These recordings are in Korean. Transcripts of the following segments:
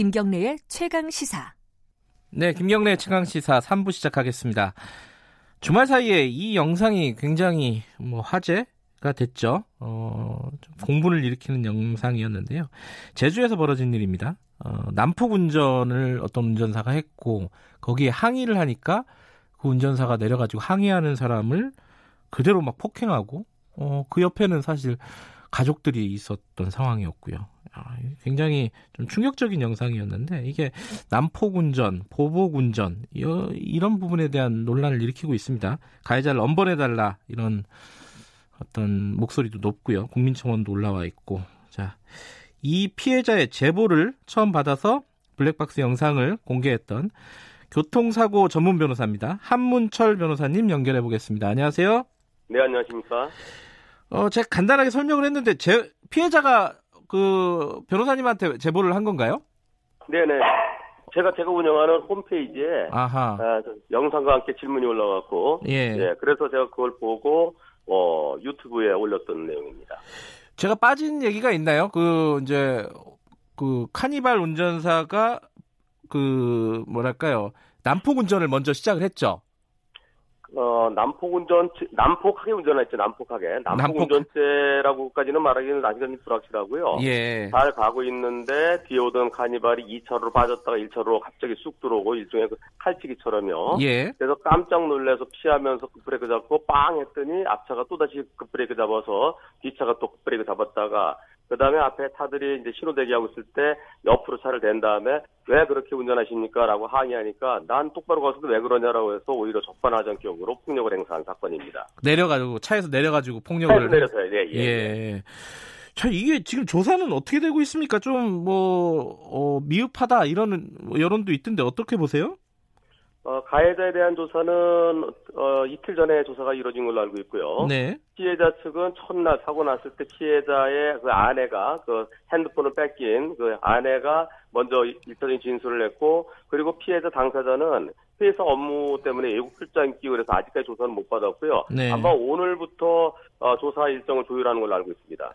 김경래의 최강 시사. 네, 김경래 최강 시사 3부 시작하겠습니다. 주말 사이에 이 영상이 굉장히 뭐 화제가 됐죠. 어, 공분을 일으키는 영상이었는데요. 제주에서 벌어진 일입니다. 어, 난폭 운전을 어떤 운전사가 했고 거기에 항의를 하니까 그 운전사가 내려가지고 항의하는 사람을 그대로 막 폭행하고 어, 그 옆에는 사실 가족들이 있었던 상황이었고요. 아, 굉장히 좀 충격적인 영상이었는데 이게 난폭 운전, 보복 운전 이런 부분에 대한 논란을 일으키고 있습니다. 가해자를 엄벌해 달라 이런 어떤 목소리도 높고요. 국민청원도 올라와 있고 자. 이 피해자의 제보를 처음 받아서 블랙박스 영상을 공개했던 교통사고 전문 변호사입니다. 한문철 변호사님 연결해 보겠습니다. 안녕하세요. 네, 안녕하십니까. 어, 제가 간단하게 설명을 했는데 제 피해자가 그 변호사님한테 제보를 한 건가요? 네네. 제가 제가 운영하는 홈페이지에 아하. 아, 영상과 함께 질문이 올라왔고, 예. 예. 그래서 제가 그걸 보고 어, 유튜브에 올렸던 내용입니다. 제가 빠진 얘기가 있나요? 그 이제 그 카니발 운전사가 그 뭐랄까요 난폭 운전을 먼저 시작을 했죠. 어, 난폭운전, 난폭하게 운전했죠, 난폭하게. 난폭운전죄라고까지는 말하기는 아직은 불확실하고요. 예. 잘 가고 있는데, 뒤에 오던 카니발이 2차로로 빠졌다가 1차로로 갑자기 쑥 들어오고, 일종의 그 칼치기처럼요. 예. 그래서 깜짝 놀래서 피하면서 급브레이크 잡고 빵 했더니, 앞차가 또다시 급브레이크 잡아서, 뒤차가 또 급브레이크 잡았다가, 그 다음에 앞에 타들이 이제 신호 대기하고 있을 때 옆으로 차를 댄 다음에 왜 그렇게 운전하십니까? 라고 항의하니까 난 똑바로 가서도 왜 그러냐라고 해서 오히려 적반하장격으로 폭력을 행사한 사건입니다. 내려가지고 차에서 내려가지고 폭력을 차에서 내려서요. 예, 예. 예. 자 이게 지금 조사는 어떻게 되고 있습니까? 좀뭐 어, 미흡하다 이런 여론도 있던데 어떻게 보세요? 어, 가해자에 대한 조사는 어, 이틀 전에 조사가 이루어진 걸로 알고 있고요. 네. 피해자 측은 첫날 사고 났을 때 피해자의 그 아내가 그 핸드폰을 뺏긴 그 아내가 먼저 일차적인 진술을 했고 그리고 피해자 당사자는 회사 업무 때문에 외국 출장 끼고 그래서 아직까지 조사는 못 받았고요. 네. 아마 오늘부터 어, 조사 일정을 조율하는 걸로 알고 있습니다.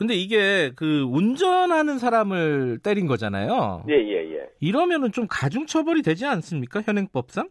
근데 이게 그 운전하는 사람을 때린 거잖아요. 예, 예, 예. 이러면은 좀 가중 처벌이 되지 않습니까? 현행법상?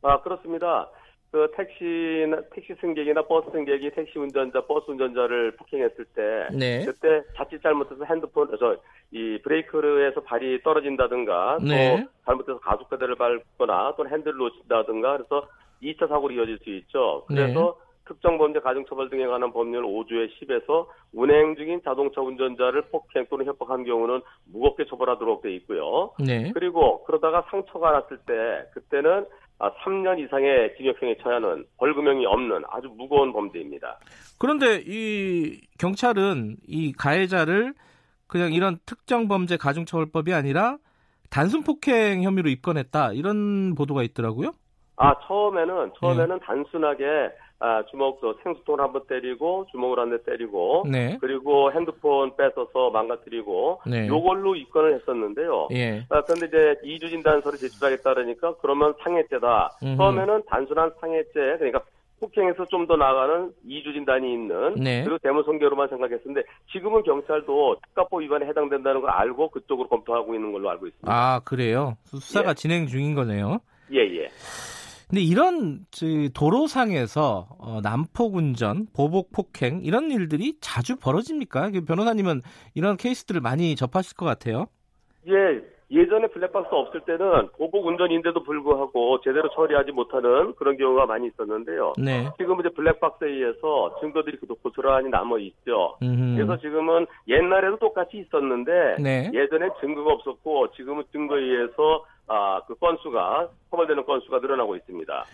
아, 그렇습니다. 그 택시나 택시 승객이나 버스 승객이 택시 운전자, 버스 운전자를 폭행했을 때 네. 그때 자칫 잘못해서 핸드폰 저이 브레이크에서 발이 떨어진다든가 네. 또 잘못해서 가속 페달을 밟거나 또는 핸들을 놓친다든가 그래서 2차 사고로 이어질 수 있죠. 그래서 네. 특정 범죄 가중처벌 등에 관한 법률 5조의 10에서 운행 중인 자동차 운전자를 폭행 또는 협박한 경우는 무겁게 처벌하도록 돼 있고요. 네. 그리고 그러다가 상처가 났을 때 그때는 3년 이상의 징역형에 처하는 벌금형이 없는 아주 무거운 범죄입니다. 그런데 이 경찰은 이 가해자를 그냥 이런 특정 범죄 가중처벌법이 아니라 단순 폭행 혐의로 입건했다 이런 보도가 있더라고요. 아 처음에는 처음에는 네. 단순하게 아, 주먹, 도 생수통을 한번 때리고, 주먹을 한 대 때리고, 네. 그리고 핸드폰 뺏어서 망가뜨리고, 네. 요걸로 입건을 했었는데요. 예. 아, 그런데 이제 이주 진 단서를 제출하겠다 그러니까, 그러면 상해죄다. 음흠. 처음에는 단순한 상해죄, 그러니까 폭행에서 좀 더 나아가는 이주 진단이 있는 네. 그리고 대무성계로만 생각했었는데 지금은 경찰도 특가법 위반에 해당된다는 걸 알고 그쪽으로 검토하고 있는 걸로 알고 있습니다. 아 그래요? 수사가 예. 진행 중인 거네요. 예예. 예. 근데 이런 도로상에서 어, 난폭 운전, 보복 폭행 이런 일들이 자주 벌어집니까? 변호사님은 이런 케이스들을 많이 접하실 것 같아요. 예, 예전에 블랙박스 없을 때는 보복 운전인데도 불구하고 제대로 처리하지 못하는 그런 경우가 많이 있었는데요. 네. 지금 이제 블랙박스에 의해서 증거들이 고스란히 남아 있죠. 그래서 지금은 옛날에도 똑같이 있었는데 네. 예전에 증거가 없었고 지금은 증거에 의해서 아, 그 건수가 처벌되는 건수가 늘어나고 있습니다.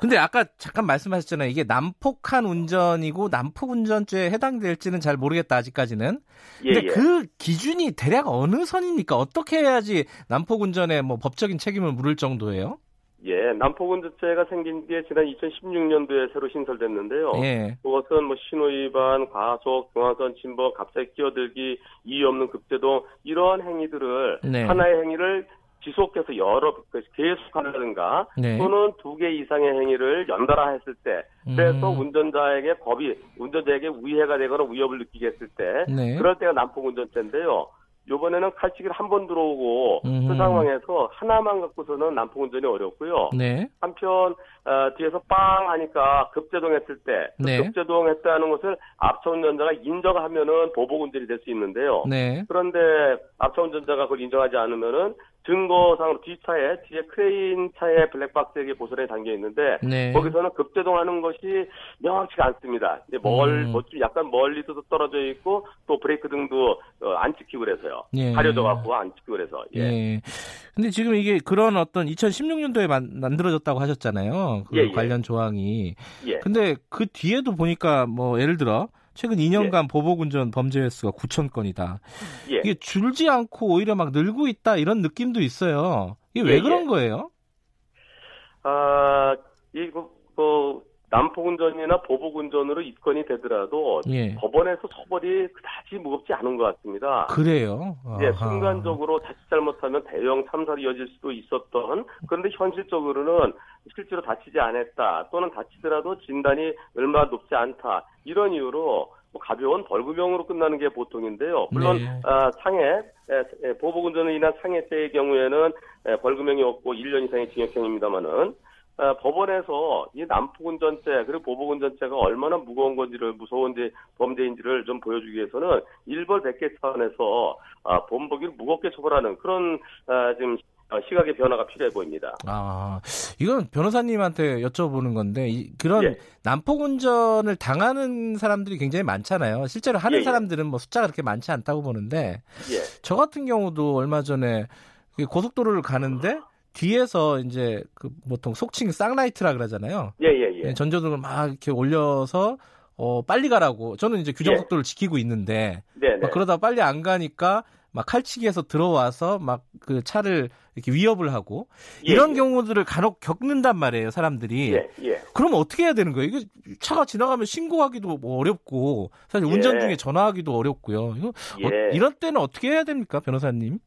근데 아까 잠깐 말씀하셨잖아요. 이게 난폭한 운전이고 난폭 운전죄에 해당될지는 잘 모르겠다 아직까지는. 예, 근데 예, 예. 그 기준이 대략 어느 선입니까? 어떻게 해야지 난폭 운전에 뭐 법적인 책임을 물을 정도예요? 예, 난폭 운전죄가 생긴 게 지난 2016년도에 새로 신설됐는데요. 예. 그것은 뭐 신호위반, 과속, 중앙선 침범, 갑자기 끼어들기, 이유 없는 급제동 이러한 행위들을 네. 하나의 행위를 지속해서 여러 그 계속한다든가 네. 또는 두 개 이상의 행위를 연달아 했을 때 그래서 음. 운전자에게 법이 운전자에게 위해가 되거나 위협을 느끼게 했을 때 네. 그럴 때가 난폭 운전죄인데요. 요번에는 칼치기를 한 번 들어오고 그 상황에서 하나만 갖고서는 난폭 운전이 어렵고요. 네. 한편 어, 뒤에서 빵 하니까 급제동했을 때그 네. 급제동했다는 것을 앞차 운전자가 인정하면은 보복 운전이 될 수 있는데요. 네. 그런데 앞차 운전자가 그걸 인정하지 않으면은 증거상으로 뒤차에 뒤에 크레인 차에 블랙박스에게 보선에 담겨 있는데 네. 거기서는 급제동하는 것이 명확치가 않습니다. 이제 멀, 음. 뭐좀 약간 멀리도 떨어져 있고 또 브레이크 등도 어, 안 찍히고 그래서요. 예. 가려져 갖고 안 찍히고 그래서. 예. 예. 근데 지금 이게 그런 어떤 2016년도에 만, 만들어졌다고 하셨잖아요. 그 예, 예, 관련 조항이. 예. 근데 그 뒤에도 보니까 뭐 예를 들어 최근 2년간 예. 보복운전 범죄 횟수가 9천 건이다. 예. 이게 줄지 않고 오히려 막 늘고 있다 이런 느낌도 있어요. 이게 왜 예, 그런 예. 거예요? 아, 이거 뭐 남포운전이나 보복운전으로 입건이 되더라도 예. 법원에서 처벌이 그다지 무겁지 않은 것 같습니다. 그래요? 예, 순간적으로 자칫 잘못하면 대형 참사로 이어질 수도 있었던 그런데 현실적으로는 실제로 다치지 않았다 또는 다치더라도 진단이 얼마 높지 않다 이런 이유로 뭐 가벼운 벌금형으로 끝나는 게 보통인데요. 물론 네. 아, 상해 보복운전으로 인한 상해죄의 경우에는 벌금형이 없고 1년 이상의 징역형입니다만은 어, 법원에서 이 남포운전죄 그리고 보복운전죄가 얼마나 무거운 건지를 무서운 범죄인지를 좀 보여주기 위해서는 일벌 백개 차원에서 아, 범법을 무겁게 처벌하는 그런 아, 지금 시각의 변화가 필요해 보입니다. 아, 이건 변호사님한테 여쭤보는 건데 이, 그런 예. 난폭 운전을 당하는 사람들이 굉장히 많잖아요. 실제로 하는 예, 예. 사람들은 뭐 숫자가 그렇게 많지 않다고 보는데 예. 저 같은 경우도 얼마 전에 고속도로를 가는데 뒤에서 이제 그 보통 속칭 쌍라이트라 그러잖아요. 예, 예, 예. 네, 전조등을 막 이렇게 올려서 어 빨리 가라고. 저는 이제 규정 예. 속도를 예. 지키고 있는데 네, 네. 그러다 빨리 안 가니까 막 칼치기에서 들어와서 막 그 차를 이렇게 위협을 하고 예, 이런 예. 경우들을 간혹 겪는단 말이에요, 사람들이. 예, 예. 그럼 어떻게 해야 되는 거예요? 이게 차가 지나가면 신고하기도 뭐 어렵고 사실 운전 예. 중에 전화하기도 어렵고요. 이거 어, 이런 때는 어떻게 해야 됩니까, 변호사님?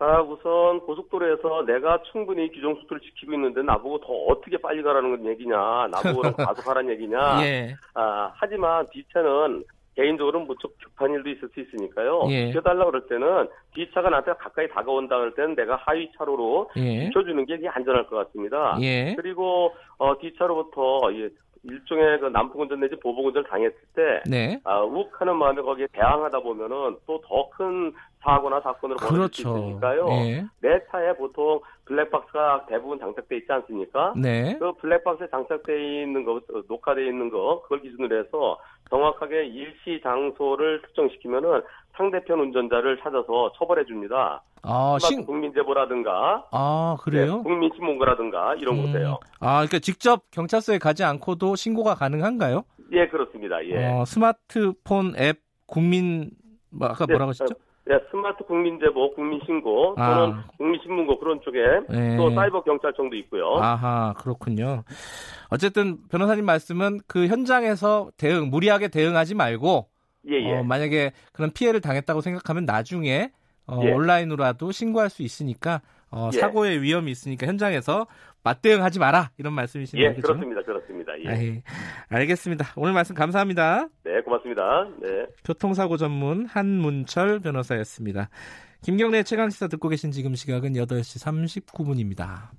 아, 우선 고속도로에서 내가 충분히 규정 속도를 지키고 있는데 나보고 더 어떻게 빨리 가라는 얘기냐, 나보고는 과속하라는 얘기냐. 예. 아, 하지만 뒤차는 개인적으로 무척 급한 일도 있을 수 있으니까요. 예. 비켜달라 그럴 때는 뒤차가 나한테 가까이 다가온다 그럴 때는 내가 하위 차로로 예. 비켜주는 게 안전할 것 같습니다. 예. 그리고 어, 뒤차로부터 예, 일종의 그 남북운전 내지 보복운전을 당했을 때, 네. 아, 욱하는 마음에 거기에 대항하다 보면은 또 더 큰 사고나 사건으로 벌어질 그렇죠. 수 있으니까요. 네. 내 차에 보통 블랙박스가 대부분 장착돼 있지 않습니까? 네. 그 블랙박스에 장착돼 있는 거, 녹화돼 있는 거, 그걸 기준으로 해서 정확하게 일시 장소를 특정시키면은 상대편 운전자를 찾아서 처벌해 줍니다. 아, 신... 국민제보라든가. 아, 그래요? 네, 국민신문고라든가 이런 음... 곳에요. 아, 그러니까 직접 경찰서에 가지 않고도 신고가 가능한가요? 예, 그렇습니다. 예. 어, 스마트폰 앱 국민 뭐 아까 네, 뭐라고 하셨죠? 네, 스마트 국민 제보, 국민 신고 아. 또는 국민 신문고 그런 쪽에 네. 또 사이버 경찰청도 있고요. 아하 그렇군요. 어쨌든 변호사님 말씀은 그 현장에서 대응 무리하게 대응하지 말고 예, 예. 어, 만약에 그런 피해를 당했다고 생각하면 나중에 어, 예. 온라인으로라도 신고할 수 있으니까 어, 예. 사고의 위험이 있으니까 현장에서 맞대응하지 마라 이런 말씀이신 예, 거죠? 그렇습니다, 그렇습니다. 예. 아이, 알겠습니다. 오늘 말씀 감사합니다. 네, 고맙습니다. 네. 교통사고 전문 한문철 변호사였습니다. 김경래 최강 시사 듣고 계신 지금 시각은 8시 39분입니다.